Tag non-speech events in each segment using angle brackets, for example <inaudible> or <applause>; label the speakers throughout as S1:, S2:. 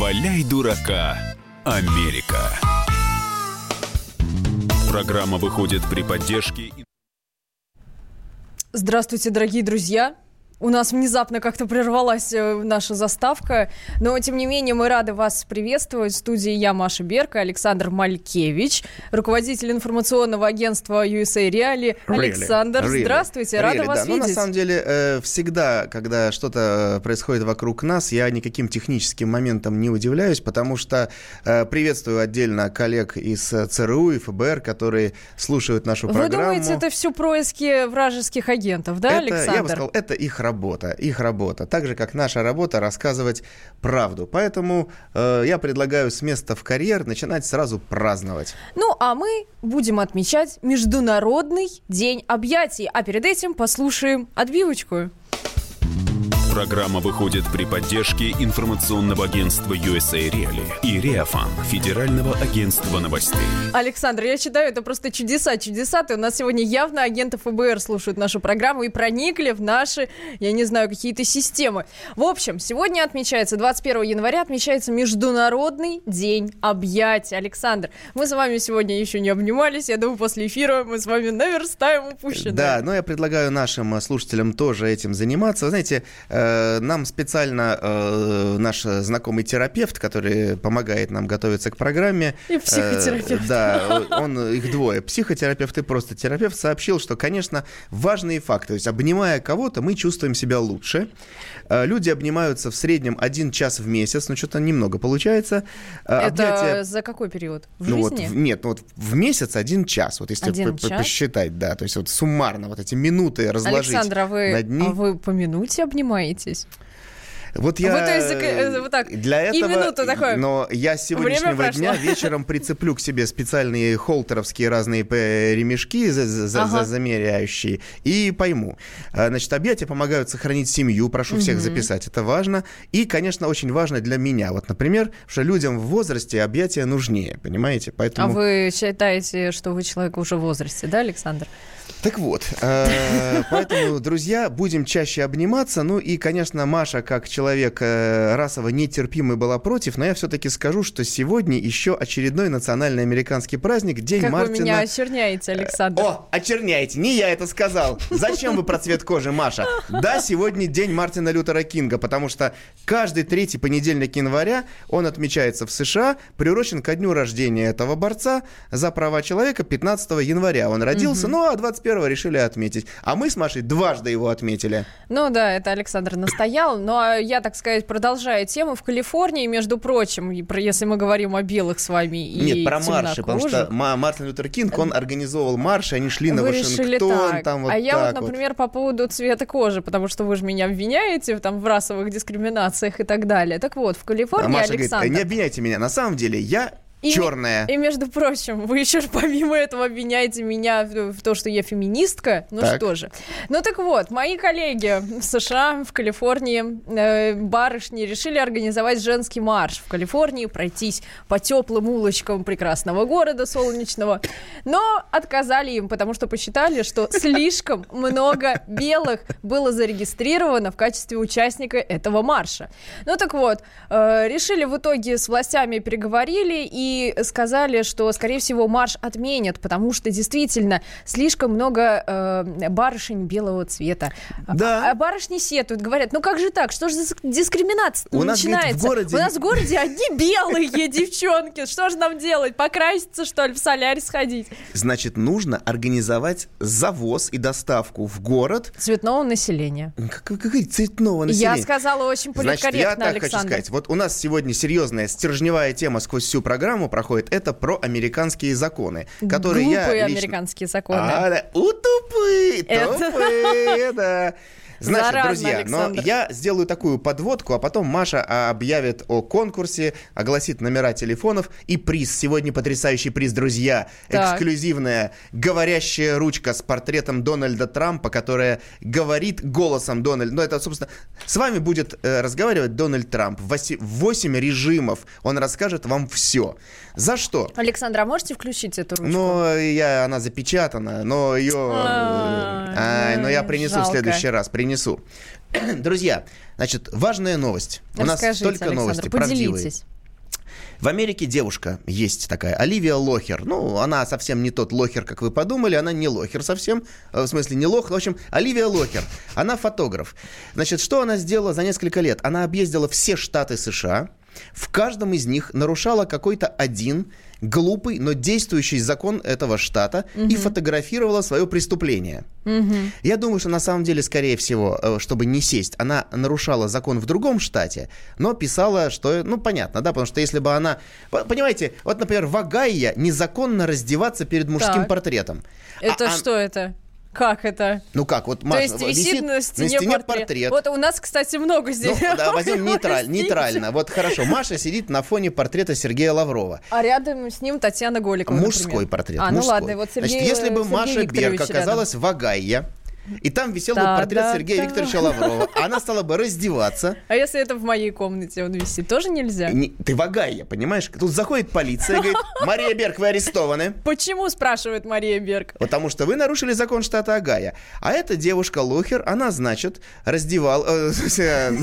S1: Валяй дурака, Америка. Программа выходит при поддержке...
S2: Здравствуйте, дорогие друзья! У нас внезапно как-то прервалась э, наша заставка, но тем не менее мы рады вас приветствовать. В студии я, Маша Берка, Александр Малькевич, руководитель информационного агентства USA Reali. Александр,
S3: really.
S2: здравствуйте,
S3: really,
S2: рада вас
S3: да. Ну,
S2: видеть.
S3: на самом деле, э, всегда, когда что-то происходит вокруг нас, я никаким техническим моментом не удивляюсь, потому что э, приветствую отдельно коллег из э, ЦРУ и ФБР, которые слушают нашу
S2: Вы
S3: программу.
S2: думаете, это все происки вражеских агентов, да,
S3: это,
S2: Александр?
S3: Я бы сказал, это их работа, их работа. Так же, как наша работа рассказывать правду. Поэтому э, я предлагаю с места в карьер начинать сразу праздновать.
S2: Ну, а мы будем отмечать Международный день объятий. А перед этим послушаем отбивочку.
S1: Программа выходит при поддержке информационного агентства USA Reali и Реафан, Федерального агентства новостей.
S2: Александр, я считаю, это просто чудеса, чудеса. И у нас сегодня явно агенты ФБР слушают нашу программу и проникли в наши, я не знаю, какие-то системы. В общем, сегодня отмечается, 21 января отмечается Международный день объятий. Александр, мы с вами сегодня еще не обнимались. Я думаю, после эфира мы с вами наверстаем упущенное.
S3: Да, но я предлагаю нашим слушателям тоже этим заниматься. Вы знаете, э, нам специально э, наш знакомый терапевт, который помогает нам готовиться к программе.
S2: И психотерапевт.
S3: Э, да, он, их двое. Психотерапевт и просто терапевт сообщил, что, конечно, важные факты. То есть, обнимая кого-то, мы чувствуем себя лучше. Э, люди обнимаются в среднем один час в месяц, ну, что-то немного получается. Э,
S2: Это
S3: объятия-
S2: за какой период? В
S3: ну вот,
S2: жизни?
S3: в- нет, ну вот в месяц один час, вот если
S2: Один
S3: по- по- посчитать, да, то есть вот суммарно вот эти минуты разложить
S2: Александр, а вы,
S3: на дни.
S2: а вы по минуте neid siis?
S3: Вот я
S2: Вы, то есть, э, вот так,
S3: для
S2: и
S3: этого,
S2: минуту такое.
S3: но я с сегодняшнего дня <laughs> вечером прицеплю к себе специальные холтеровские разные э, ремешки за- за- за- замеряющие и пойму. А, Значит, объятия помогают сохранить семью, прошу всех записать, это важно. И, конечно, очень важно для меня. Вот, например, что людям в возрасте объятия нужнее, понимаете?
S2: А
S3: Поэтому...
S2: вы считаете, что вы человек уже в возрасте, да, Александр?
S3: Так вот, э, поэтому, друзья, будем чаще обниматься. Ну и, конечно, Маша, как человек э, расово нетерпимый, была против, но я все-таки скажу, что сегодня еще очередной национальный американский праздник, День
S2: Как
S3: Мартина.
S2: вы меня очерняете, Александр?
S3: О, очерняйте, не я это сказал. Зачем вы про цвет кожи, Маша? Да, сегодня день Мартина Лютера Кинга, потому что каждый третий понедельник января он отмечается в США, приурочен ко дню рождения этого борца за права человека 15 января. Он родился, ну а 21 решили отметить. А мы с Машей дважды его отметили.
S2: Ну да, это Александр настоял. Но а я, так сказать, продолжаю тему. В Калифорнии, между прочим, если мы говорим о белых с вами и
S3: Нет, про марши, потому что Мартин Лютер Кинг, он организовывал марши, они шли на
S2: вы
S3: Вашингтон, там вот
S2: а я вот, например, по поводу цвета кожи, потому что вы же меня обвиняете там, в расовых дискриминациях и так далее. Так вот, в
S3: А
S2: Калифорнии,
S3: Маша
S2: Александр...
S3: говорит, не обвиняйте меня, на самом деле я
S2: И-
S3: черная.
S2: И, между прочим, вы еще помимо этого обвиняете меня в, в то, что я феминистка. Ну
S3: Так.
S2: что же. Ну так вот, мои коллеги в США, в Калифорнии, э, барышни решили организовать женский марш в Калифорнии, пройтись по теплым улочкам прекрасного города солнечного. Но отказали им, потому что посчитали, что слишком много белых было зарегистрировано в качестве участника этого марша. Ну так вот, э, решили в итоге с властями переговорили и сказали, что, скорее всего, марш отменят, потому что действительно слишком много э, барышень белого цвета.
S3: Да.
S2: А, а барышни сетуют, говорят, ну как же так, что же за дискриминация
S3: У нас, говорит, в
S2: начинается?
S3: городе-
S2: У нас в городе одни белые девчонки, что же нам делать, покраситься, что ли, в солярь сходить?
S3: Значит, нужно организовать завоз и доставку в город
S2: Цветного населения.
S3: как, как, как цветного населения.
S2: Я сказала очень
S3: Значит, я
S2: политкорректно,
S3: так хочу сказать. Вот у нас сегодня серьезная стержневая тема сквозь всю программу проходит. Это про американские законы, которые я
S2: Глупые
S3: лично-
S2: американские законы.
S3: А, да. У, тупые, тупые, да. Значит,
S2: Заразно,
S3: друзья,
S2: Александр.
S3: но я сделаю такую подводку, а потом Маша объявит о конкурсе, огласит номера телефонов и приз. Сегодня потрясающий приз, друзья.
S2: Так.
S3: Эксклюзивная говорящая ручка с портретом Дональда Трампа, которая говорит голосом Дональда. Ну, это, собственно, с вами будет э, разговаривать Дональд Трамп. Восемь режимов. Он расскажет вам все. За что?
S2: Александр, а можете включить эту ручку?
S3: Но я, она запечатана, но ее... Ай, но я
S2: ой,
S3: принесу в следующий раз. Принесу принесу. <clears throat> Друзья, значит, важная новость. У нас
S2: Расскажите,
S3: только
S2: Александр,
S3: новости правдивые.
S2: поделитесь.
S3: В Америке девушка есть такая, Оливия Лохер. Ну, она совсем не тот Лохер, как вы подумали, она не Лохер совсем, э, в смысле не Лох, в общем, Оливия Лохер. Она фотограф. Значит, что она сделала за несколько лет? Она объездила все штаты США, в каждом из них нарушала какой-то один глупый, но действующий закон этого штата и фотографировала свое преступление. Я думаю, что на самом деле, скорее всего, э, чтобы не сесть, она нарушала закон в другом штате, но писала, что, ну, понятно, да, потому что если бы она... Понимаете, вот, например, в Огайо незаконно раздеваться перед мужским
S2: Так.
S3: портретом.
S2: Это
S3: А- а-
S2: что это? Как это?
S3: Ну как, вот
S2: То
S3: Маша,
S2: есть висит, на стене,
S3: стене
S2: портрет.
S3: портрет.
S2: Вот у нас, кстати, много здесь.
S3: Ну, да, возьмем нейтраль- нейтрально. Вот хорошо, Маша сидит на фоне портрета Сергея Лаврова.
S2: А рядом с ним Татьяна Голикова,
S3: Мужской
S2: например.
S3: портрет.
S2: А, ну
S3: мужской.
S2: ладно, вот Сергей
S3: Значит, если бы
S2: Сергей
S3: Маша Берг
S2: рядом.
S3: оказалась в Огайо, и там висел бы
S2: Да,
S3: портрет
S2: да,
S3: Сергея
S2: да.
S3: Викторовича Лаврова, она стала бы раздеваться.
S2: А если это в моей комнате он висит, тоже нельзя?
S3: Не- ты в Огайо, понимаешь? Тут заходит полиция и говорит, Мария Берг, вы арестованы.
S2: Почему, спрашивает Мария Берг?
S3: Потому что вы нарушили закон штата Огайо. А эта девушка Лохер, она, значит, раздевал... э, <laughs> смысле,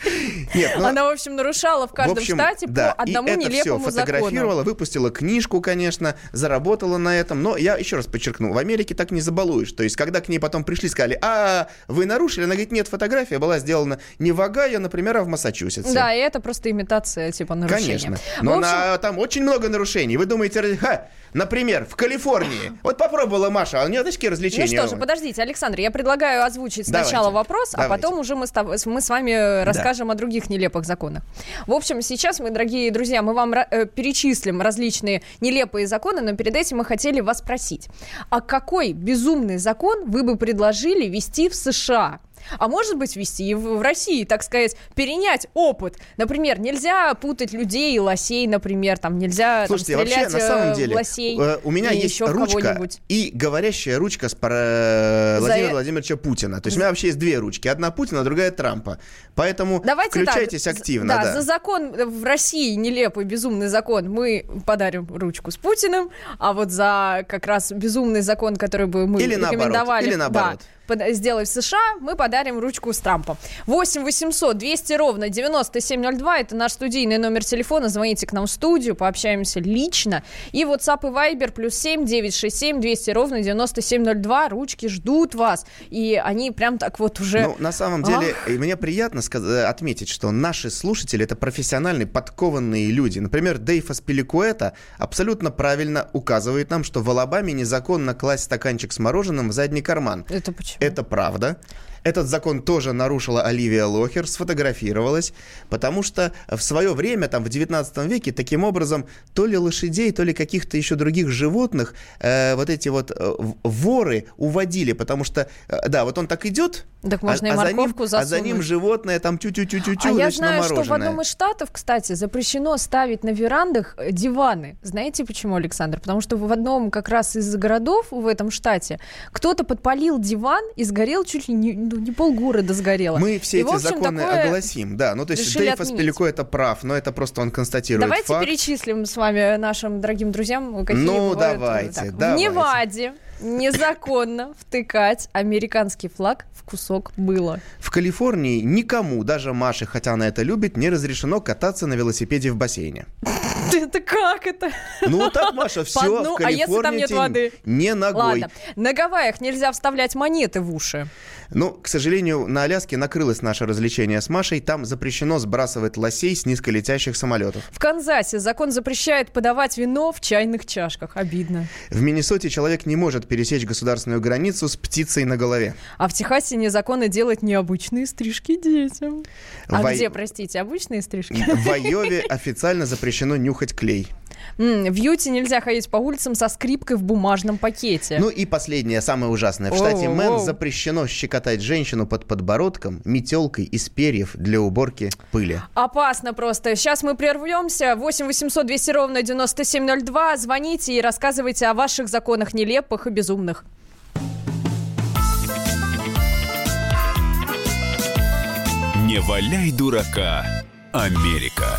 S3: <laughs> Нет, ну,
S2: Она, в общем, нарушала в каждом
S3: в общем,
S2: штате
S3: да,
S2: по одному
S3: и это
S2: нелепому
S3: все фотографировала,
S2: закону.
S3: выпустила книжку, конечно, заработала на этом. Но я еще раз подчеркну, в Америке так не забалуешь. То есть, когда к ней потом пришли, сказали, а, вы нарушили, она говорит, нет, фотография была сделана не в Огайо, например, а в Массачусетсе.
S2: Да, и это просто имитация, типа, нарушения.
S3: Конечно.
S2: В
S3: Но
S2: общем,
S3: на- там очень много нарушений. Вы думаете, ха, например, в Калифорнии. <laughs> Вот попробовала Маша, а у нее такие
S2: Ну
S3: развлечения.
S2: что же, подождите, Александр, я предлагаю озвучить сначала
S3: Давайте.
S2: вопрос, а
S3: Давайте.
S2: потом уже мы с, мы с вами расскажем о других нелепых законах. В общем, сейчас мы, дорогие друзья, мы вам э, перечислим различные нелепые законы, но перед этим мы хотели вас спросить, а какой безумный закон вы бы предложили вести в США? А может быть, ввести и в России, так сказать, перенять опыт. Например, нельзя путать людей и лосей, например, там нельзя там,
S3: Слушайте, вообще,
S2: стрелять
S3: на
S2: э,
S3: самом
S2: в
S3: деле,
S2: лосей
S3: э, у меня есть ручка и говорящая ручка с пара-
S2: За
S3: Владимира
S2: э-
S3: Владимировича Путина. То есть у меня вообще есть две ручки. Одна Путина, другая Трампа. Поэтому
S2: Давайте
S3: включайтесь
S2: так,
S3: активно.
S2: Да,
S3: Да,
S2: за закон в России нелепый, безумный закон мы подарим ручку с Путиным, а вот за как раз безумный закон, который бы мы
S3: Или наоборот,
S2: рекомендовали
S3: или наоборот.
S2: да, сделать в США, мы подарим ручку с Трампом. 8 800 200 ровно 9702, это наш студийный номер телефона, звоните к нам в студию, пообщаемся лично. И WhatsApp и Viber плюс 7 967 200 ровно 9702, ручки ждут вас, и они прям так вот уже...
S3: Ну, на самом деле, и мне приятно сказ- э, отметить, что наши слушатели это профессиональные, подкованные люди. Например, Дейв Аспиликуэта абсолютно правильно указывает нам, что в Алабаме незаконно класть стаканчик с мороженым в задний карман.
S2: Это почему?
S3: Это правда. Этот закон тоже нарушила Оливия Лохер, сфотографировалась, потому что в свое время, там, в 19 веке, таким образом, то ли лошадей, то ли каких-то еще других животных, э, вот эти вот э, воры уводили, потому что, э, да, вот он так идет,
S2: Так можно и
S3: а, за ним,
S2: морковку
S3: а за ним
S2: засунуть.
S3: животное там тю-тю-тю-тю-тю,
S2: А я знаю,
S3: на
S2: что в
S3: мороженое.
S2: одном из штатов, кстати, запрещено ставить на верандах э, диваны. Знаете почему, Александр? Потому что в одном как раз из городов в этом штате кто-то подпалил диван и сгорел чуть ли не, ну, не полгорода сгорело.
S3: Мы все
S2: И,
S3: эти
S2: в общем,
S3: законы огласим, да. Ну, то есть
S2: отменить.
S3: Аспилико это прав, но это просто он констатирует
S2: Давайте
S3: факт.
S2: перечислим с вами нашим дорогим друзьям, какие
S3: Ну,
S2: бывают, э,
S3: давайте,
S2: так. В
S3: давайте.
S2: Неваде незаконно втыкать американский флаг в кусок было.
S3: В Калифорнии никому, даже Маше, хотя она это любит, не разрешено кататься на велосипеде в бассейне.
S2: Это как это?
S3: Ну вот так, Маша, все
S2: По дну,
S3: в
S2: а если
S3: Калифорнии
S2: там нет воды?
S3: не ногой.
S2: Ладно. На Гавайях нельзя вставлять монеты в уши.
S3: Ну, к сожалению, на Аляске накрылось наше развлечение с Машей. Там запрещено сбрасывать лосей с низколетящих самолетов.
S2: В Канзасе закон запрещает подавать вино в чайных чашках. Обидно.
S3: В Миннесоте человек не может пересечь государственную границу с птицей на голове.
S2: А в Техасе незаконно делать необычные стрижки детям. А
S3: В Ай-
S2: где, простите, обычные стрижки?
S3: В Айове официально запрещено нюхать <laughs> клей.
S2: М, В Юте нельзя ходить по улицам со скрипкой в бумажном пакете.
S3: Ну и последнее, самое ужасное. В штате
S2: Оу,
S3: Мэн
S2: оу.
S3: запрещено щекотать женщину под подбородком метелкой из перьев для уборки пыли.
S2: Опасно просто. Сейчас мы прервемся. 8 800 200 ровно 9702. Звоните и рассказывайте о ваших законах нелепых и безумных.
S1: Не валяй дурака, Америка.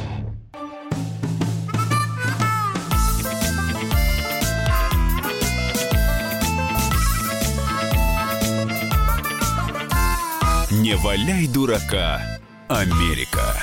S1: Не валяй дурака, Америка.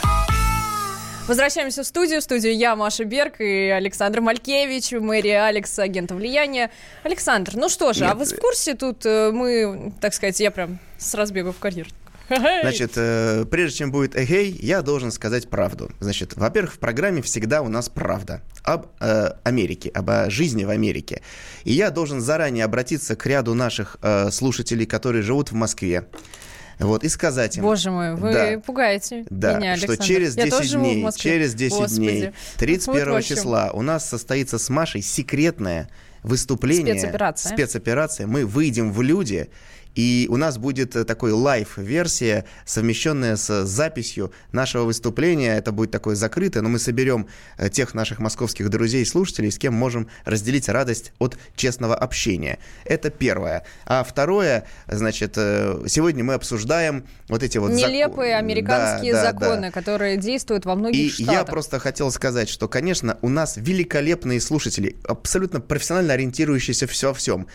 S2: Возвращаемся в студию. В студию я, Маша Берг и Александр Малькевич, Мэри Алекс, агент влияния. Александр, ну что же, а
S3: Нет.
S2: вы в курсе тут э, мы, так сказать, я прям с разбегу в карьер.
S3: Значит, э, прежде чем будет эгей, я должен сказать правду. Значит, во-первых, в программе всегда у нас правда об э, Америке, об э, жизни в Америке. И я должен заранее обратиться к ряду наших э, слушателей, которые живут в Москве. Вот, и сказать им...
S2: Боже мой, вы
S3: Да.
S2: пугаете
S3: Да,
S2: меня,
S3: что
S2: Александр.
S3: через
S2: Я
S3: 10
S2: тоже живу в
S3: дней, через 10
S2: Господи.
S3: дней, 31
S2: Вот
S3: числа у нас состоится с Машей секретное выступление.
S2: Спецоперация.
S3: Спецоперация. Мы выйдем в люди, и у нас будет э, такой лайв-версия, совмещенная с записью нашего выступления. Это будет такое закрытое, но мы соберем э, тех наших московских друзей и слушателей, с кем можем разделить радость от честного общения. Это первое. А второе, значит, э, сегодня мы обсуждаем вот эти вот... зак-
S2: Нелепые американские
S3: Да, да, да.
S2: законы, которые действуют во многих
S3: И
S2: штатах.
S3: я просто хотел сказать, что, конечно, у нас великолепные слушатели, абсолютно профессионально ориентирующиеся все во всем.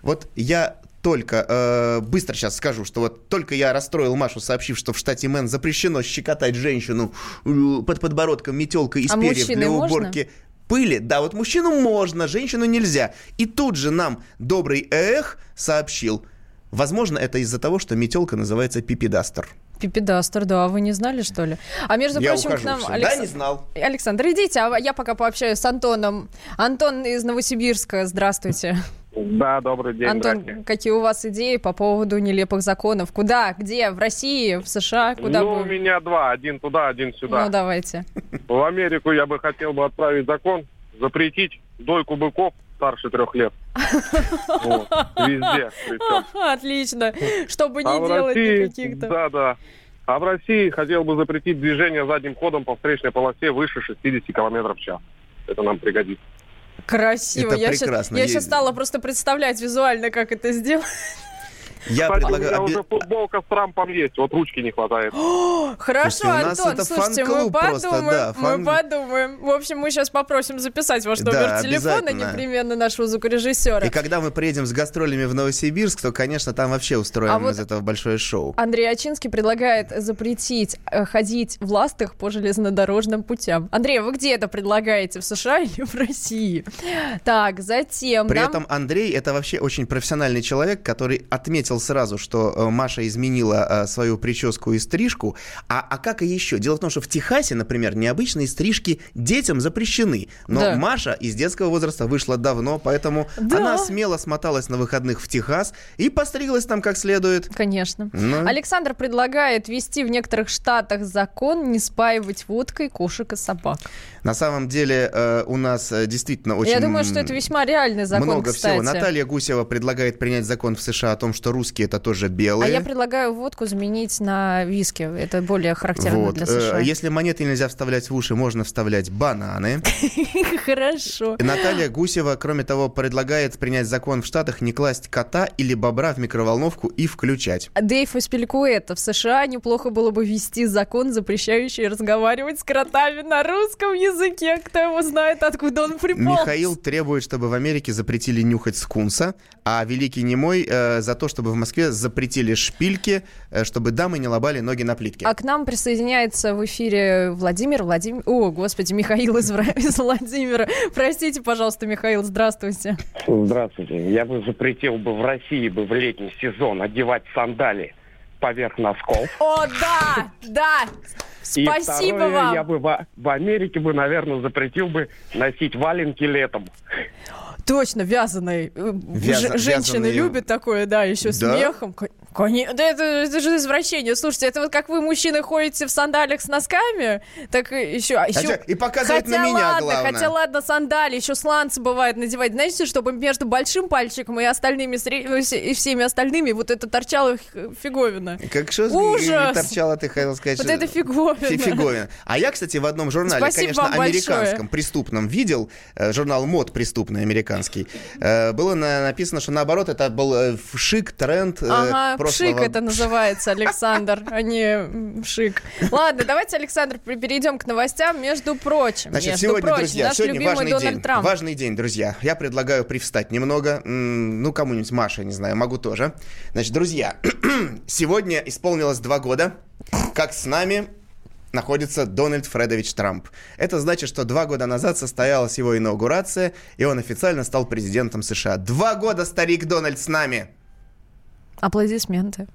S3: Вот я только э, быстро сейчас скажу, что вот только я расстроил Машу, сообщив, что в штате Мэн запрещено щекотать женщину э, под подбородком метелкой из
S2: А
S3: перьев для
S2: можно?
S3: уборки пыли. Да, вот мужчину можно, женщину нельзя. И тут же нам добрый эх сообщил. Возможно, это из-за того, что метелка называется пипидастер.
S2: Пипедастер, да, вы не знали, что ли? А между
S3: Я
S2: прочим,
S3: ухожу
S2: к нам...
S3: всё.
S2: Алекс-
S3: Да, не знал.
S2: Александр, идите, а я пока пообщаюсь с Антоном. Антон из Новосибирска, здравствуйте.
S4: Да, добрый день,
S2: Антон,
S4: здрасте.
S2: какие у вас идеи по поводу нелепых законов? Куда? Где? В России? В США? Куда
S4: ну,
S2: бы-
S4: у меня два. Один туда, один сюда.
S2: Ну, давайте.
S4: В Америку я бы хотел бы отправить закон, запретить дойку быков старше трех лет. <laughs> Вот. Везде.
S2: Отлично. Чтобы
S4: А
S2: не
S4: в
S2: делать
S4: России,
S2: никаких-то...
S4: да, да. А в России хотел бы запретить движение задним ходом по встречной полосе выше 60 км в час. Это нам пригодится.
S2: Красиво.
S3: Это
S2: я щас-
S3: прекрасно.
S2: я
S3: Есть-
S2: сейчас стала просто представлять визуально, как это сделать.
S3: Я
S4: Кстати, у
S3: предлагаю...
S4: меня
S3: обе-
S4: уже футболка с Трампом есть, вот ручки не хватает. <gasps>
S2: Хорошо,
S3: Слушайте, у нас
S2: Антон, слушайте, мы
S3: фан-клуб просто,
S2: подумаем,
S3: да, фан-
S2: мы подумаем. В общем, мы сейчас попросим записать ваш
S3: Да,
S2: номер телефона
S3: обязательно.
S2: непременно нашего звукорежиссера.
S3: И когда мы приедем с гастролями в Новосибирск, то, конечно, там вообще устроим
S2: А вот-
S3: из этого большое шоу.
S2: Андрей Ачинский предлагает запретить э, ходить в ластах по железнодорожным путям. Андрей, вы где это предлагаете? В США или в России? Так, затем...
S3: При
S2: нам-
S3: этом Андрей это вообще очень профессиональный человек, который отметил сразу, что э, Маша изменила э, свою прическу и стрижку. А, а как и еще? Дело в том, что в Техасе, например, необычные стрижки детям запрещены. Но
S2: Да.
S3: Маша из детского возраста вышла давно, поэтому
S2: Да.
S3: она смело смоталась на выходных в Техас и постриглась там как следует.
S2: Конечно.
S3: Ну.
S2: Александр предлагает ввести в некоторых штатах закон не спаивать водкой кошек и собак.
S3: На самом деле э, у нас э, действительно очень...
S2: Я думаю, что это весьма реальный закон,
S3: Много
S2: кстати.
S3: всего. Наталья Гусева предлагает принять закон в США о том, что русские это тоже
S2: А
S3: белые.
S2: я предлагаю водку заменить на виски. Это более характерно
S3: Вот.
S2: для
S3: э,
S2: США.
S3: Если монеты нельзя вставлять в уши, можно вставлять бананы. <laughs>
S2: Хорошо.
S3: Наталья Гусева, кроме того, предлагает принять закон в Штатах не класть кота или бобра в микроволновку и включать.
S2: Дэйв Аспелькуэта. В США неплохо было бы ввести закон, запрещающий разговаривать с кротами на русском языке. Кто его знает, откуда он приполз.
S3: Михаил требует, чтобы в Америке запретили нюхать скунса, а Великий Немой э, за то, чтобы в Москве запретили шпильки, э, чтобы дамы не лобали ноги на плитке.
S2: А к нам присоединяется в эфире Владимир. Владимир... О, господи, Михаил из, из Владимира. Простите, пожалуйста, Михаил, здравствуйте.
S5: Здравствуйте. Я бы запретил бы в России бы в летний сезон одевать сандали поверх носков.
S2: О, да, да.
S5: И
S2: Спасибо
S5: второе,
S2: вам.
S5: я бы в, в Америке бы, наверное, запретил бы носить валенки летом.
S2: Точно, вязаный. Э,
S3: Вяза-
S2: Женщины
S3: вязаные-
S2: любят такое, да, еще с
S3: Да?
S2: мехом. Ко- Конечно, да это, это же извращение. Слушайте, это вот как вы, мужчины, ходите в сандалиях с носками, так и еще... А еще...
S3: чё, и показывает
S2: хотя
S3: на меня,
S2: ладно,
S3: главное.
S2: Хотя ладно, сандали, еще сланцы бывает надевать. Знаете, чтобы между большим пальчиком и остальными, и всеми остальными вот это торчала х- фиговина.
S3: Как что
S2: Ужас!
S3: торчала, ты хотел сказать?
S2: Вот
S3: что-
S2: это фиговина.
S3: Фи- фиговина. А я, кстати, в одном журнале,
S2: Спасибо
S3: конечно,
S2: вам большое.
S3: американском, преступном, видел, э, журнал мод преступный американский, э, было на- написано, что наоборот, это был э, шик, тренд э,
S2: Ага,
S3: прошлого.
S2: пшик это называется, Александр, а не шик. Ладно, давайте, Александр, перейдем к новостям. Между прочим,
S3: Значит,
S2: между
S3: сегодня,
S2: прочим,
S3: друзья,
S2: наш
S3: сегодня
S2: любимый
S3: важный
S2: Дональд
S3: день.
S2: Трамп.
S3: Важный день, друзья. Я предлагаю привстать немного. Ну, кому-нибудь, Маша, не знаю, могу тоже. Значит, друзья, <clears throat> сегодня исполнилось два года, как с нами находится Дональд Фредович Трамп. Это значит, что два года назад состоялась его инаугурация, и он официально стал президентом США. Два года старик Дональд с нами!
S2: Аплодисменты.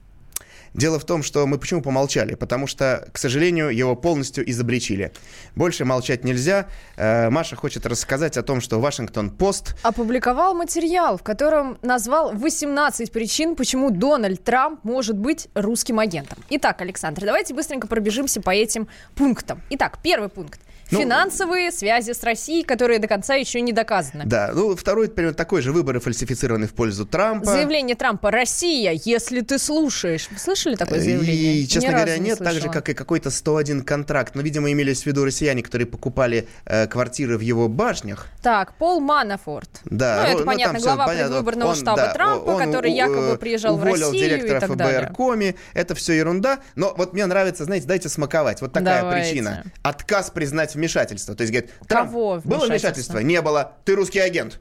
S3: Дело в том, что мы почему помолчали? Потому что, к сожалению, его полностью изобличили. Больше молчать нельзя. Э, Маша хочет рассказать о том, что Вашингтон-Пост
S2: Опубликовал материал, в котором назвал 18 причин, почему Дональд Трамп может быть русским агентом. Итак, Александр, давайте быстренько пробежимся по этим пунктам. Итак, первый пункт.
S3: Ну-
S2: Финансовые связи с Россией, которые до конца еще не доказаны.
S3: Да, ну второй, примерно такой же выборы фальсифицированы в пользу Трампа.
S2: Заявление Трампа «Россия, если ты слушаешь». Вы слышали такое заявление?
S3: И, честно
S2: Ни
S3: говоря,
S2: не
S3: нет, так же,
S2: слышала.
S3: как и какой-то 101 контракт. Но, видимо, имелись в виду россияне, которые покупали э, квартиры в его башнях.
S2: Так, Пол Манафорт.
S3: Да,
S2: Ну,
S3: ну,
S2: это,
S3: ну,
S2: понятно,
S3: там всё
S2: глава
S3: понятно.
S2: предвыборного
S3: Он,
S2: штаба
S3: да,
S2: Трампа,
S3: он
S2: который
S3: у-
S2: якобы
S3: э,
S2: приезжал в Россию
S3: директора
S2: и так
S3: ФБР
S2: далее.
S3: Коми. Это все ерунда. Но вот мне нравится, знаете, дайте смаковать. Вот такая
S2: Давайте.
S3: причина. Отказ признать вмешательство. То есть, говорит, Трамп,
S2: Кого
S3: было вмешательство? Не было. Ты русский агент.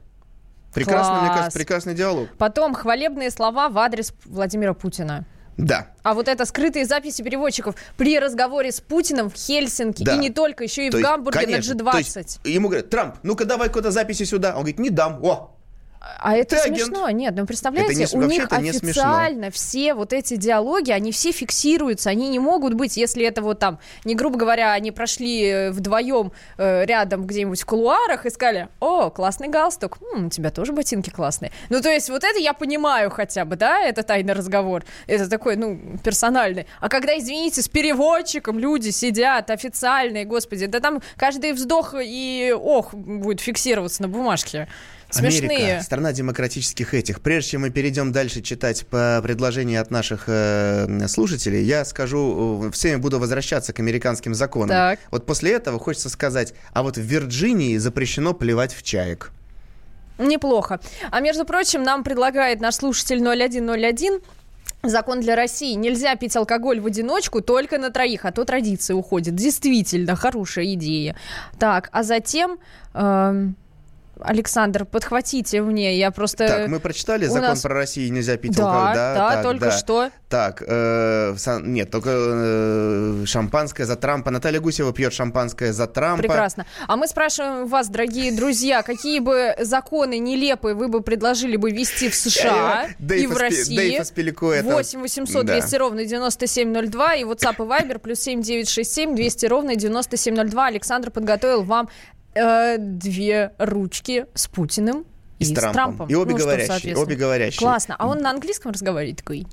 S3: Прекрасный, мне
S2: Класс.
S3: кажется, прекрасный диалог.
S2: Потом хвалебные слова в адрес Владимира Путина.
S3: Да.
S2: А вот это скрытые записи переводчиков при разговоре с Путиным в Хельсинки
S3: Да.
S2: и не только, еще и
S3: То
S2: в
S3: есть,
S2: Гамбурге
S3: конечно,
S2: на
S3: то
S2: G20.
S3: есть ему говорят, Трамп, ну-ка давай какой-то записи сюда. Он говорит, не дам. О,
S2: А это
S3: Ты агент.
S2: смешно. Нет, ну представляете,
S3: Это не
S2: у них официально все вот эти диалоги, они все фиксируются. Они не могут быть, если это вот там, не грубо говоря, они прошли э, вдвоем э, рядом где-нибудь в кулуарах и сказали, о, классный галстук, М, у тебя тоже ботинки классные. Ну, то есть вот это я понимаю хотя бы, да, это тайный разговор. Это такой, ну, персональный. А когда, извините, с переводчиком люди сидят официальные, господи, да там каждый вздох и ох будет фиксироваться на бумажке. Смешные.
S3: Америка, страна демократических этих. Прежде чем мы перейдем дальше читать по предложению от наших э, слушателей, я скажу, э, всеми буду возвращаться к американским законам.
S2: Так.
S3: Вот после этого хочется сказать, а вот в Вирджинии запрещено плевать в чаек.
S2: Неплохо. А между прочим, нам предлагает наш слушатель 0101 Закон для России. Нельзя пить алкоголь в одиночку только на троих, а то традиция уходит. Действительно, хорошая идея. Так, а затем... эм, Александр, подхватите мне, я просто...
S3: Так, мы прочитали закон
S2: нас-
S3: про Россию, нельзя пить
S2: Да,
S3: алкоголь.
S2: да,
S3: так,
S2: только
S3: да.
S2: что.
S3: Так, э, нет, только э, шампанское за Трампа. Наталья Гусева пьет шампанское за Трампа.
S2: Прекрасно. А мы спрашиваем вас, дорогие друзья, какие бы законы нелепые вы бы предложили бы ввести в США
S3: Дэйв
S2: и в России?
S3: Дэйв Аспилико это-
S2: 8 800
S3: Да.
S2: 200 ровно 9702 и WhatsApp и Viber плюс 7 967 200 ровно 9702. Александр подготовил вам э, две ручки с Путиным
S3: И с
S2: с
S3: Трампом.
S2: Трампом.
S3: И обе
S2: Ну, что,
S3: говорящие,
S2: соответственно.
S3: обе говорящие.
S2: Классно. А он на английском разговаривает такой?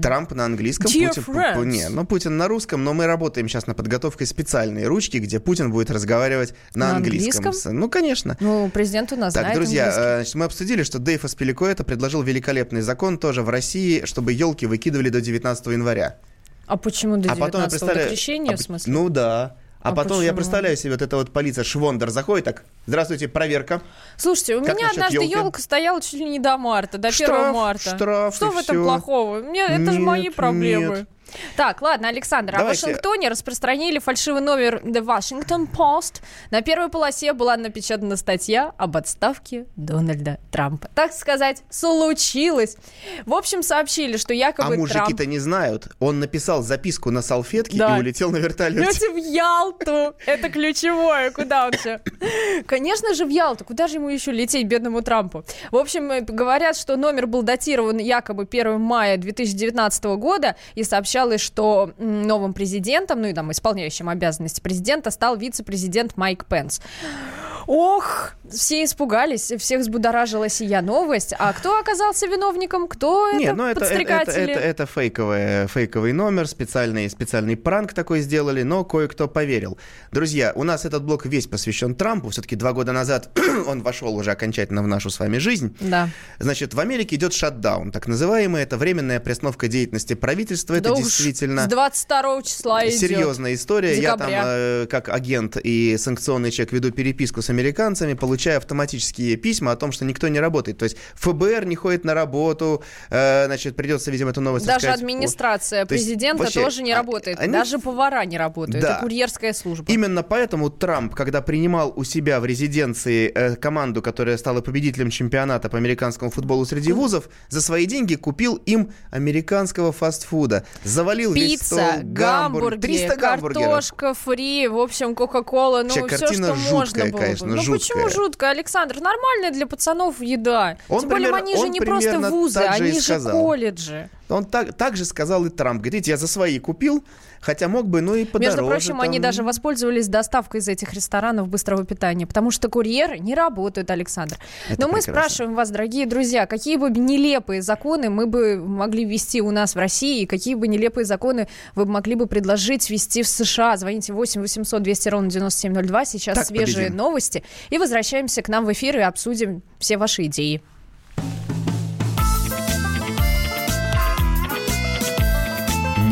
S3: Трамп на английском,
S2: Dear
S3: Путин...
S2: friends.
S3: Не, ну Путин на русском, но мы работаем сейчас над подготовкой специальной ручки, где Путин будет разговаривать на,
S2: На
S3: английском.
S2: английском?
S3: Ну, конечно.
S2: Ну, президент у нас
S3: Так,
S2: знает
S3: друзья,
S2: английский.
S3: э, значит, мы обсудили, что Дэйв Аспилико это предложил великолепный закон тоже в России, чтобы елки выкидывали до 19 января.
S2: А почему до
S3: а потом
S2: 19 до
S3: представляю...
S2: крещения,
S3: а
S2: в смысле?
S3: Ну да. А,
S2: А
S3: потом я
S2: почему?
S3: представляю себе, вот эта вот полиция Швондер заходит так, здравствуйте, проверка.
S2: Слушайте, у
S3: Как
S2: меня однажды
S3: ёлки?
S2: елка стояла чуть ли не до марта, до 1
S3: Штраф,
S2: марта.
S3: штраф,
S2: Что в этом
S3: всё.
S2: плохого? Мне, это же мои проблемы.
S3: нет.
S2: Так, ладно, Александр, а в
S3: Давайте.
S2: Вашингтоне распространили фальшивый номер The Washington Post. На первой полосе была напечатана статья об отставке Дональда Трампа. Так сказать, случилось. В общем, сообщили, что
S3: А
S2: якобы
S3: мужики-то
S2: Трамп...
S3: не знают. Он написал записку на салфетке
S2: Да.
S3: и улетел на вертолете.
S2: В Ялту. Это ключевое. Куда он все? Конечно же, в Ялту. Куда же ему еще лететь, бедному Трампу? В общем, э, говорят, что номер был датирован якобы 1 мая 2019 года, и сообщалось, что новым президентом, ну и там исполняющим обязанности президента, стал вице-президент Майк Пенс. Ох, все испугались, всех взбудоражила сия новость. А кто оказался виновником? Кто
S3: Не,
S2: это
S3: ну это, это, это,
S2: подстрекатели?
S3: это, это фейковый, фейковый номер, специальный, специальный пранк такой сделали, но кое-кто поверил. Друзья, у нас этот блок весь посвящен Трампу. Все-таки два года назад <clears throat> он вошел уже окончательно в нашу с вами жизнь.
S2: Да.
S3: Значит, в Америке идет шатдаун, так называемый. Это временная приостановка деятельности правительства. Это
S2: Да уж
S3: действительно...
S2: С 22 числа идет.
S3: Серьезная история. Я там,
S2: Декабря.
S3: э, как агент и санкционный человек, веду переписку с американцами, получаю автоматические письма о том, что никто не работает. То есть ФБР не ходит на работу, э, значит, придется, видимо, эту новость
S2: Даже
S3: рассказать.
S2: администрация
S3: То есть
S2: президента
S3: вообще,
S2: тоже не
S3: а-
S2: работает.
S3: они-
S2: Даже повара не работают.
S3: Да.
S2: Это курьерская служба.
S3: Именно поэтому Трамп, когда принимал у себя в резиденции э, команду, которая стала победителем чемпионата по американскому футболу среди вузов, за свои деньги купил им американского фастфуда. Завалил весь стол
S2: Пицца,
S3: гамбург-
S2: гамбургеры,
S3: 300 гамбургеров.
S2: картошка фри, в общем, кока-кола, ну,
S3: Вообще,
S2: все, что
S3: жуткая,
S2: можно было
S3: конечно,
S2: бы. Ну,
S3: жуткая.
S2: почему жуткая, Александр? Нормальная для пацанов еда.
S3: Он
S2: Тем более,
S3: примерно-
S2: они же не просто вузы, они же колледжи.
S3: Он так, так же сказал и Трамп. Говорит, я за свои купил, хотя мог бы, ну и подороже.
S2: Между прочим, они
S3: там.
S2: даже воспользовались доставкой из этих ресторанов быстрого питания, потому что курьеры не работают, Александр.
S3: Это
S2: Но мы
S3: прекрасно.
S2: спрашиваем вас, дорогие друзья, какие бы нелепые законы мы бы могли ввести у нас в России, и какие бы нелепые законы вы могли бы предложить ввести в США. Звоните 8 800 200 ровно 9702. Сейчас
S3: Так,
S2: свежие
S3: победим.
S2: новости. И возвращаемся к нам в эфир и обсудим все ваши идеи.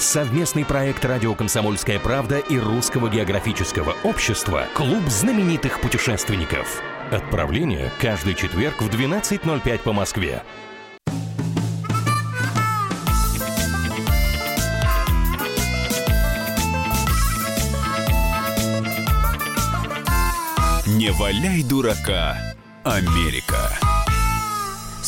S6: Совместный проект «Радио Комсомольская правда» и Русского географического общества «Клуб знаменитых путешественников». Отправление каждый четверг в 12.05 по Москве.
S1: Не валяй дурака, Америка.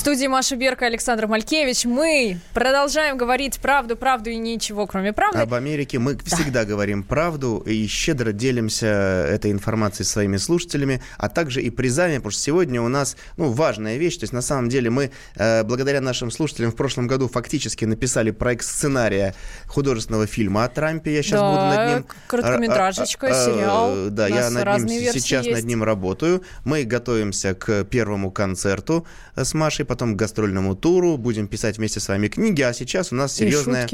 S2: В студии Маша Берка, Александр Малькевич. Мы продолжаем говорить правду, правду и ничего, кроме правды.
S3: Об Америке мы всегда говорим правду и щедро делимся этой информацией с своими слушателями, а также и призами, потому что сегодня у нас ну, важная вещь. То есть на самом деле мы э, благодаря нашим слушателям в прошлом году фактически написали проект сценария художественного фильма о Трампе. Я сейчас
S2: Да,
S3: буду над ним...
S2: короткометражечка,
S3: а, а,
S2: сериал.
S3: Да,
S2: У
S3: я над ним сейчас
S2: есть.
S3: над ним работаю. Мы готовимся к первому концерту э, с Машей, потом к гастрольному туру. Будем писать вместе с вами книги. А сейчас у нас серьезная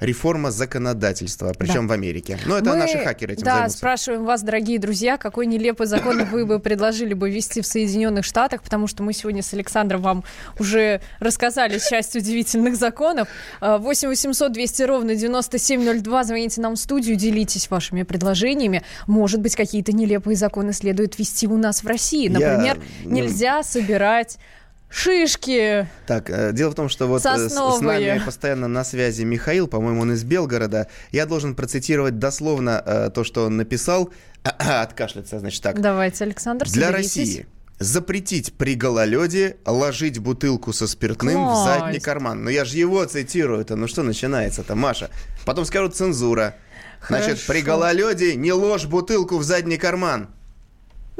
S3: реформа законодательства, причем в Америке. Но это
S2: Мы,
S3: наши хакеры этим
S2: Да,
S3: займутся.
S2: спрашиваем вас, дорогие друзья, какой нелепый закон вы бы предложили бы ввести в Соединенных Штатах, потому что мы сегодня с Александром вам уже рассказали часть удивительных законов. А, 8 800 200 ровно 9702. Звоните нам в студию, делитесь вашими предложениями. Может быть, какие-то нелепые законы следует ввести у нас в России.
S3: Я,
S2: Например,
S3: ну,
S2: нельзя собирать шишки.
S3: Так, э, дело в том, что вот э, с, с нами постоянно на связи Михаил, по-моему, он из Белгорода. Я должен процитировать дословно э, то, что он написал. <coughs> Откашляться, значит так.
S2: Давайте, Александр,
S3: Для
S2: соберитесь.
S3: России запретить при гололеде ложить бутылку со спиртным в
S2: Класс.
S3: задний карман. Ну я же его цитирую-то. Ну что начинается-то, Маша? Потом скажут цензура. Значит, при
S2: Хорошо.
S3: гололеде не ложь бутылку в задний карман.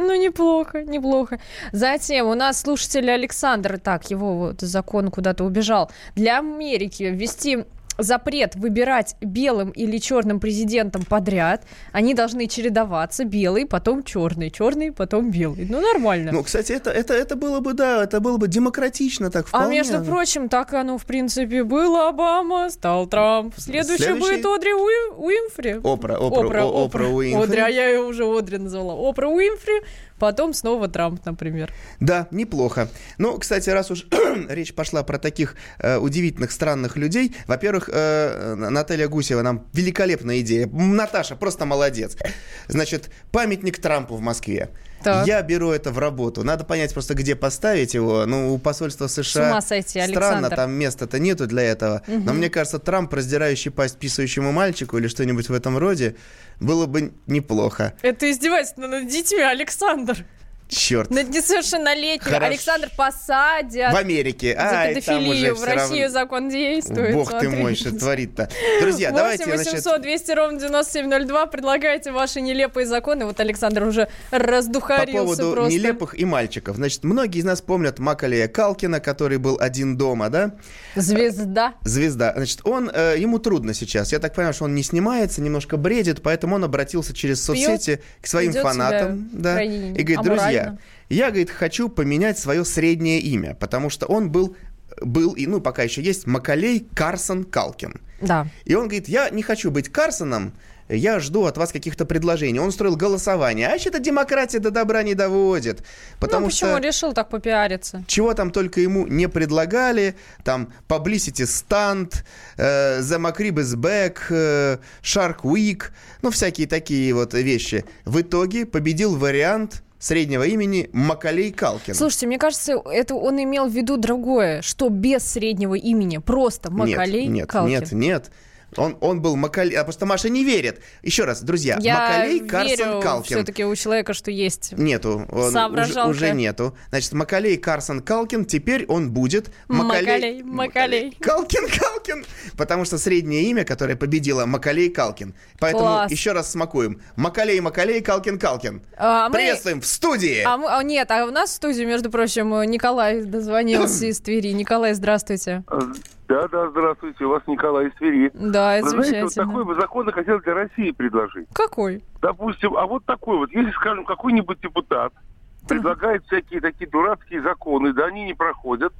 S2: Ну, неплохо, неплохо. Затем у нас слушатель Александр, так, его вот закон куда-то убежал. Для Америки ввести запрет выбирать белым или черным президентом подряд. Они должны чередоваться. Белый, потом черный, черный, потом белый. Ну, нормально.
S3: Ну, кстати, это, это, это было бы, да, это было бы демократично так
S2: а
S3: вполне.
S2: между прочим, так оно, в принципе, было. Обама, стал Трамп. Следующий,
S3: Следующий?
S2: будет Одри Уи- Уинфри.
S3: Опра, Опра, О- Опра Уинфри.
S2: Одри, а я ее уже Одри назвала. Опра Уинфри, потом снова Трамп, например.
S3: Да, неплохо. Ну, кстати, раз уж <clears throat> речь пошла про таких э, удивительных, странных людей, во-первых, э, Наталья Гусева нам великолепная идея. Наташа, просто молодец. Значит, памятник Трампу в Москве.
S2: Так.
S3: Я беру это в работу. Надо понять просто, где поставить его. Ну, у посольства США...
S2: С ума сойти,
S3: Странно,
S2: Александр.
S3: там места-то нету для этого. Но мне кажется, Трамп, раздирающий пасть писающему мальчику или что-нибудь в этом роде, было бы неплохо.
S2: Это издевательство над детьми, Александр.
S3: Черт.
S2: На несовершеннолетнего
S3: Хорошо.
S2: Александр посадят.
S3: В Америке.
S2: За
S3: Ай, там
S2: педофилию. В
S3: всё
S2: России
S3: равно.
S2: закон действует.
S3: Бог ты мой, что творит-то. Друзья,
S2: 8
S3: давайте, значит,
S2: 800 200 ровно 9702. Предлагайте ваши нелепые законы. Вот Александр уже
S3: по
S2: раздухарился
S3: поводу
S2: просто.
S3: нелепых и мальчиков. Значит, многие из нас помнят Макалея Калкина, который был один дома, да?
S2: Звезда.
S3: Звезда. Значит, он, э, ему трудно сейчас. Я так понимаю, что он не снимается, немножко бредит, поэтому он обратился через
S2: Пьет,
S3: соцсети к своим фанатам. Да, и говорит, друзья,
S2: аморально».
S3: я, говорит, хочу поменять свое среднее имя, потому что он был, был и, ну, пока еще есть, Макалей Карсон Калкин.
S2: Да.
S3: И он говорит, я не хочу быть Карсоном, я жду от вас каких-то предложений. Он устроил голосование. А что-то демократия до добра не доводит. Потому
S2: ну, почему
S3: что
S2: решил так попиариться?
S3: чего там только ему не предлагали, там Publicity Stunt, э, The McRib is Back, э, Shark Week, ну, всякие такие вот вещи. В итоге победил вариант среднего имени Макалей Калкин.
S2: Слушайте, мне кажется, это он имел в виду другое, что без среднего имени, просто Макалей
S3: нет, нет,
S2: Калкин.
S3: нет, нет. Он, он был Макалей... А просто Маша не верит. Еще раз, друзья,
S2: Я
S3: Макалей Карсон
S2: верю
S3: Калкин.
S2: все-таки у человека, что есть.
S3: Нету. Он уже, уже нету. Значит, Макалей Карсон Калкин, теперь он будет
S2: Макалей, Макалей.
S3: Калкин Калкин. Потому что среднее имя, которое победило, Макалей Калкин. Поэтому
S2: Класс.
S3: еще раз смакуем. Макалей, Макалей, Калкин, Калкин.
S2: А мы-
S3: Приветствуем в студии.
S2: А, мы- а нет, а у нас в студии, между прочим, Николай дозвонился <clears throat> из Твери. Николай, здравствуйте.
S4: Да, да, здравствуйте, у вас Николай из Твери.
S2: Да, это
S4: Вы знаете, вот такой бы закон я хотел для России предложить.
S2: Какой?
S4: Допустим, а вот такой вот, если, скажем, какой-нибудь депутат предлагает всякие такие дурацкие законы, да они не проходят,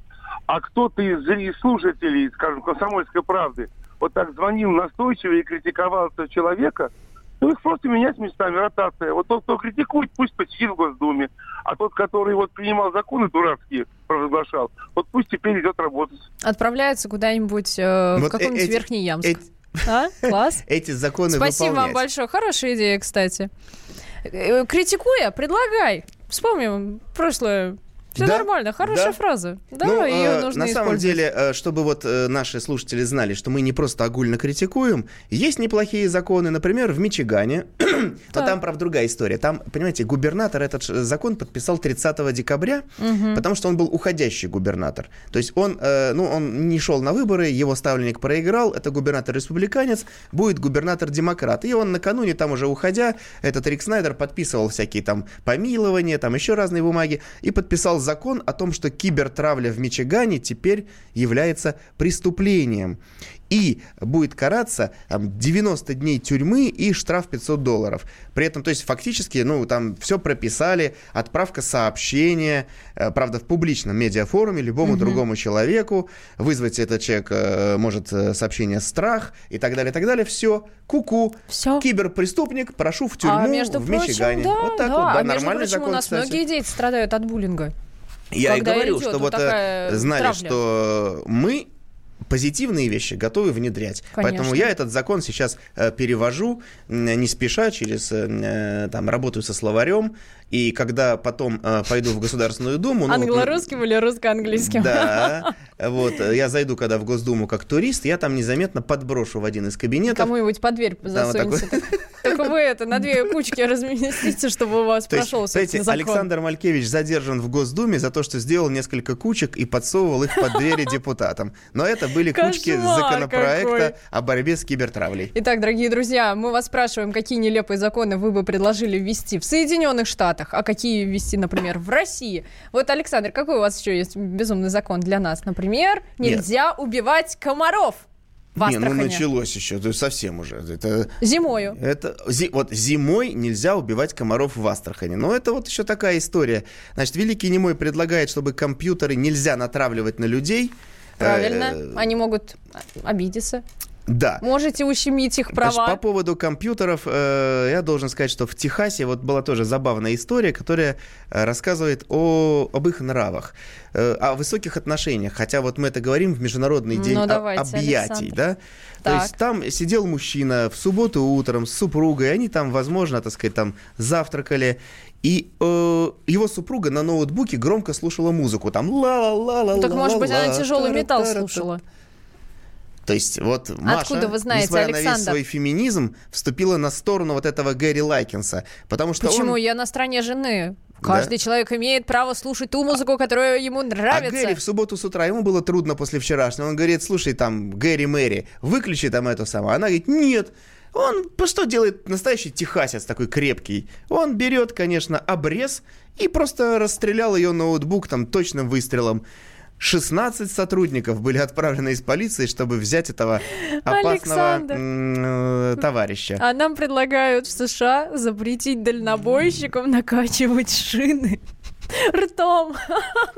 S4: а кто-то из зри- слушателей, скажем, комсомольской правды, вот так звонил настойчиво и критиковал этого человека, ну их просто менять местами, ротация. Вот тот, кто критикует, пусть посидит в Госдуме, а тот, который вот принимал законы дурацкие, провозглашал, вот пусть теперь идет работать.
S2: Отправляется куда-нибудь э, в
S3: Вот э-
S2: какой-нибудь
S3: эти-
S2: Верхний Ямск.
S3: эти-
S2: А? Класс. <laughs>
S3: Эти законы
S2: Спасибо вам
S3: выполнять.
S2: большое. Хорошая идея, кстати. Э, Критикуя, предлагай. Вспомним прошлое. Все
S3: Да,
S2: нормально, хорошая
S3: да.
S2: фраза. Да,
S3: Ну,
S2: ее
S3: э,
S2: нужно
S3: на самом деле, э, чтобы вот э, наши слушатели знали, что мы не просто огульно критикуем, есть неплохие законы, например, в Мичигане, но <clears throat>
S2: Так.
S3: там, правда, другая история. Там, понимаете, губернатор этот ш- закон подписал 30 декабря, потому что он был уходящий губернатор. То есть он, э, ну, он не шел на выборы, его ставленник проиграл, это губернатор-республиканец, будет губернатор-демократ. И он накануне, там уже уходя, этот Рик Снайдер подписывал всякие там помилования, там еще разные бумаги, и подписал закон о том, что кибертравля в Мичигане теперь является преступлением. И будет караться там, 90 дней тюрьмы и штраф 500 долларов. При этом, то есть, фактически, ну, там все прописали, отправка сообщения, э, правда, в публичном медиафоруме любому другому человеку, вызвать этот человек э, может э, сообщение страх и так далее, и так далее. Все, ку-ку,
S2: Всё.
S3: киберпреступник, прошу в тюрьму
S2: а между
S3: в
S2: прочим,
S3: Мичигане.
S2: да,
S3: вот так
S2: да.
S3: вот, да,
S2: а между
S3: нормальный
S2: прочим,
S3: закон,
S2: у нас
S3: кстати.
S2: многие дети страдают от буллинга.
S3: Я
S2: когда
S3: и говорю,
S2: идет
S3: что
S2: вот
S3: э, знали,
S2: травля.
S3: что мы позитивные вещи готовы внедрять.
S2: Конечно.
S3: Поэтому я этот закон сейчас э, перевожу не спеша, через э, там работаю со словарем, и когда потом э, пойду в Государственную Думу... ну,
S2: Англо-русским или русско-английским?
S3: Да, вот, э, я зайду, когда в Госдуму как турист, я там незаметно подброшу в один из кабинетов.
S2: Кому-нибудь под дверь
S3: Да, вот
S2: засунете. Только вы это на две кучки разместите, чтобы у вас
S3: То есть,
S2: прошел,
S3: знаете,
S2: собственно, закон.
S3: Александр Малькевич задержан в Госдуме за то, что сделал несколько кучек и подсовывал их под двери депутатам. Но это были кучки законопроекта о борьбе с кибертравлей.
S2: Итак, дорогие друзья, мы вас спрашиваем, какие нелепые законы вы бы предложили ввести в Соединенных Штатах, а какие ввести, например, в России. Вот, Александр, какой у вас еще есть безумный закон для нас? Например,
S3: Нет.
S2: нельзя убивать комаров в
S3: Не, ну началось еще, то есть совсем уже. Это,
S2: Зимою.
S3: это зи- вот зимой нельзя убивать комаров в Астрахани. Но это вот еще такая история. Значит, Великий Немой предлагает, чтобы компьютеры нельзя натравливать на людей.
S2: Правильно.
S3: Э,
S2: Они могут обидеться.
S3: Да.
S2: Можете ущемить их
S3: Значит,
S2: права.
S3: по поводу компьютеров, э, я должен сказать, что в Техасе вот была тоже забавная история, которая э, рассказывает о, об их нравах, э, о высоких отношениях. Хотя вот мы это говорим в Международный
S2: Ну,
S3: день о-
S2: давайте,
S3: объятий,
S2: Александр.
S3: да? То есть там сидел мужчина в субботу утром с супругой, они там, возможно, так сказать, там завтракали, и э, его супруга на ноутбуке громко слушала музыку, там ла-ла-ла-ла.
S2: Ну, Так, может быть, она тяжелый металл слушала.
S3: То есть вот Маша,
S2: Откуда вы знаете,
S3: несмотря на весь
S2: Александр?
S3: свой феминизм, вступила на сторону вот этого Гэри Лайкинса. Потому что
S2: Почему?
S3: он...
S2: Я на стороне жены. Каждый человек имеет право слушать ту музыку, которая ему
S3: А
S2: нравится.
S3: Гэри в субботу с утра, ему было трудно после вчерашнего. Он говорит, слушай, там, Гэри Мэри, выключи там это самое. Она говорит, нет. Он по что делает настоящий техасец такой крепкий? Он берет, конечно, обрез и просто расстрелял ее ноутбук там точным выстрелом. 16 сотрудников были отправлены из полиции, чтобы взять этого <laughs> опасного м, э, товарища.
S2: А нам предлагают в США запретить дальнобойщикам накачивать шины <laughs> ртом,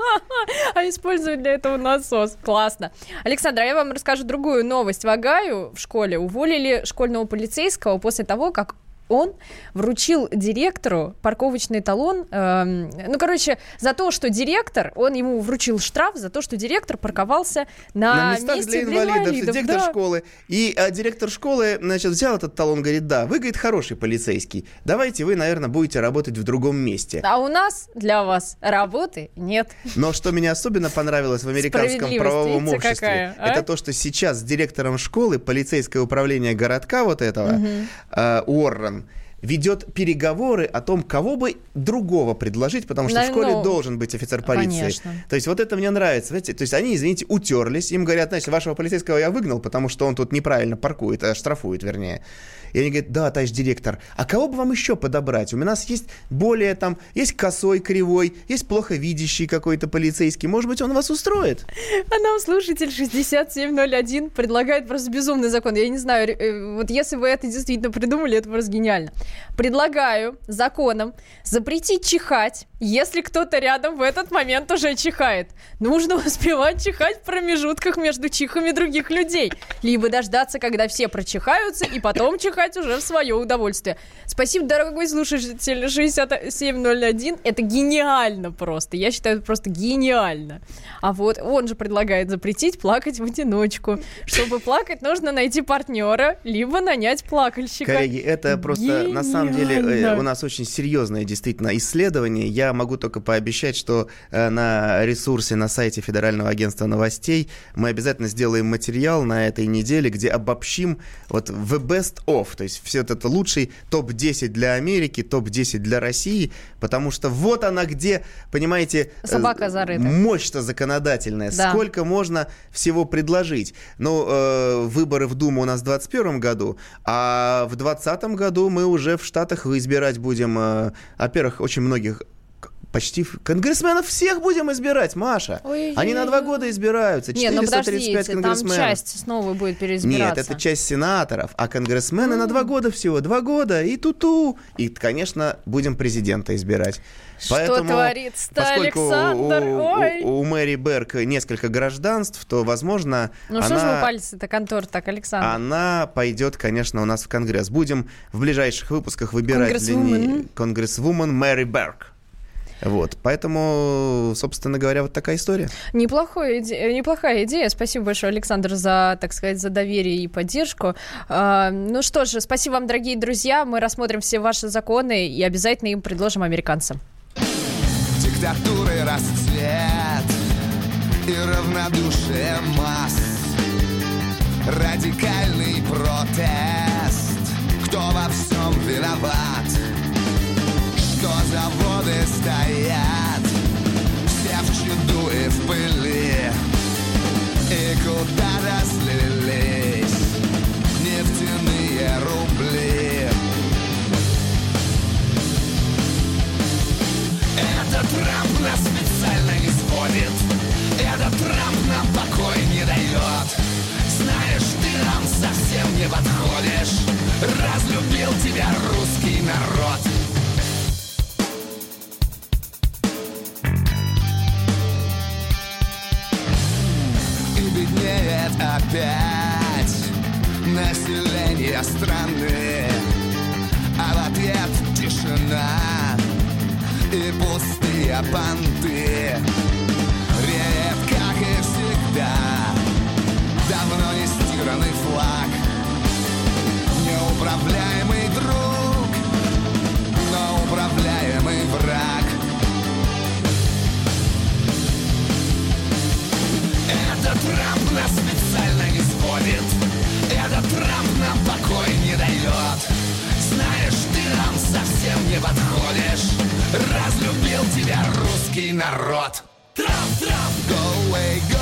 S2: <laughs> а использовать для этого насос. Классно. Александр, а я вам расскажу другую новость. В Огайо в школе уволили школьного полицейского после того, как он вручил директору парковочный талон. эм, ну, короче, за то, что директор, он ему вручил штраф за то, что директор парковался на,
S3: на местах
S2: месте
S3: для инвалидов,
S2: инвалидов,
S3: директор
S2: да.
S3: школы. И а, директор школы, значит, взял этот талон, говорит, да, вы, говорит, хороший полицейский. Давайте вы, наверное, будете работать в другом месте.
S2: А у нас для вас работы нет.
S3: Но что меня особенно понравилось в американском правовом обществе,
S2: какая, а?
S3: это то, что сейчас с директором школы полицейское управление городка вот этого, э, Уоррен, ведет переговоры о том, кого бы другого предложить, потому что
S2: Да,
S3: в школе
S2: ну,
S3: должен быть офицер полиции.
S2: конечно.
S3: То есть вот это мне нравится. Знаете, то есть они, извините, утерлись, им говорят, значит, вашего полицейского я выгнал, потому что он тут неправильно паркует, а штрафует, вернее. И они говорят, да, товарищ директор, а кого бы вам еще подобрать? У нас есть более там, есть косой, кривой, есть плохо видящий какой-то полицейский. Может быть, он вас устроит?
S2: А нам слушатель 6701 предлагает просто безумный закон. Я не знаю, э, вот если вы это действительно придумали, это просто гениально. Предлагаю законом запретить чихать, если кто-то рядом в этот момент уже чихает. Нужно <laughs> успевать чихать в промежутках между чихами других людей. Либо дождаться, когда все прочихаются, и потом чихать уже в свое удовольствие. Спасибо, дорогой слушатель 6701. Это гениально просто. Я считаю, это просто гениально. А вот он же предлагает запретить плакать в одиночку. Чтобы плакать, нужно найти партнера, либо нанять плакальщика.
S3: Коллеги, это просто на самом деле э,
S2: Гениально.
S3: у нас очень серьезное действительно исследование. Я могу только пообещать, что э, на ресурсе на сайте Федерального агентства новостей мы обязательно сделаем материал на этой неделе, где обобщим вот the best of, то есть все это лучший топ-10 для Америки, топ-10 для России, потому что вот она где, понимаете, э,
S2: Собака зарыта.
S3: мощь-то законодательная.
S2: Да.
S3: Сколько можно всего предложить? Ну, э, выборы в Думу у нас в 2021 году, а в 2020 году мы уже в Штатах избирать будем, э, во-первых, очень многих Почти конгрессменов всех будем избирать, Маша.
S2: Ой-ой-ой.
S3: Они на два года избираются.
S2: Не, ну
S3: 435
S2: подождите, там
S3: конгрессменов.
S2: часть снова будет переизбираться.
S3: Нет, это часть сенаторов, а конгрессмены на два года всего, два года, и ту-ту. И, конечно, будем президента избирать.
S2: Что творится-то,
S3: поскольку у-
S2: Александр?
S3: у,
S2: Ой.
S3: у- у Мэри Берк несколько гражданств, то, возможно,
S2: Ну что же вы
S3: она,
S2: пальцы-то контор так, Александр?
S3: она пойдет, конечно, у нас в Конгресс. Будем в ближайших выпусках выбирать
S2: Конгрессвумен.
S3: нее конгрессвумен Мэри Берк. Вот, поэтому, собственно говоря, вот такая история.
S2: Неплохой иде- Неплохая идея. Спасибо большое, Александр, за, так сказать, за доверие и поддержку. А, ну что же, спасибо вам, дорогие друзья. Мы рассмотрим все ваши законы и обязательно им предложим американцам.
S7: Диктатуры расцвет и равнодушие масс Радикальный протест Кто во всем виноват? Заводы стоят. Все в чаду и в пыли. И куда-то слились Нефтяные рубли? Этот Трамп нас специально не сводит Этот Трамп нам покой не дает. Знаешь, ты нам совсем не подходишь. Разлюбил тебя русский народ беднеет опять население страны. А в ответ тишина и пустые понты. Реет, как и всегда Давно не стиранный флаг Разлюбил тебя русский народ. Трам-трам, go away, go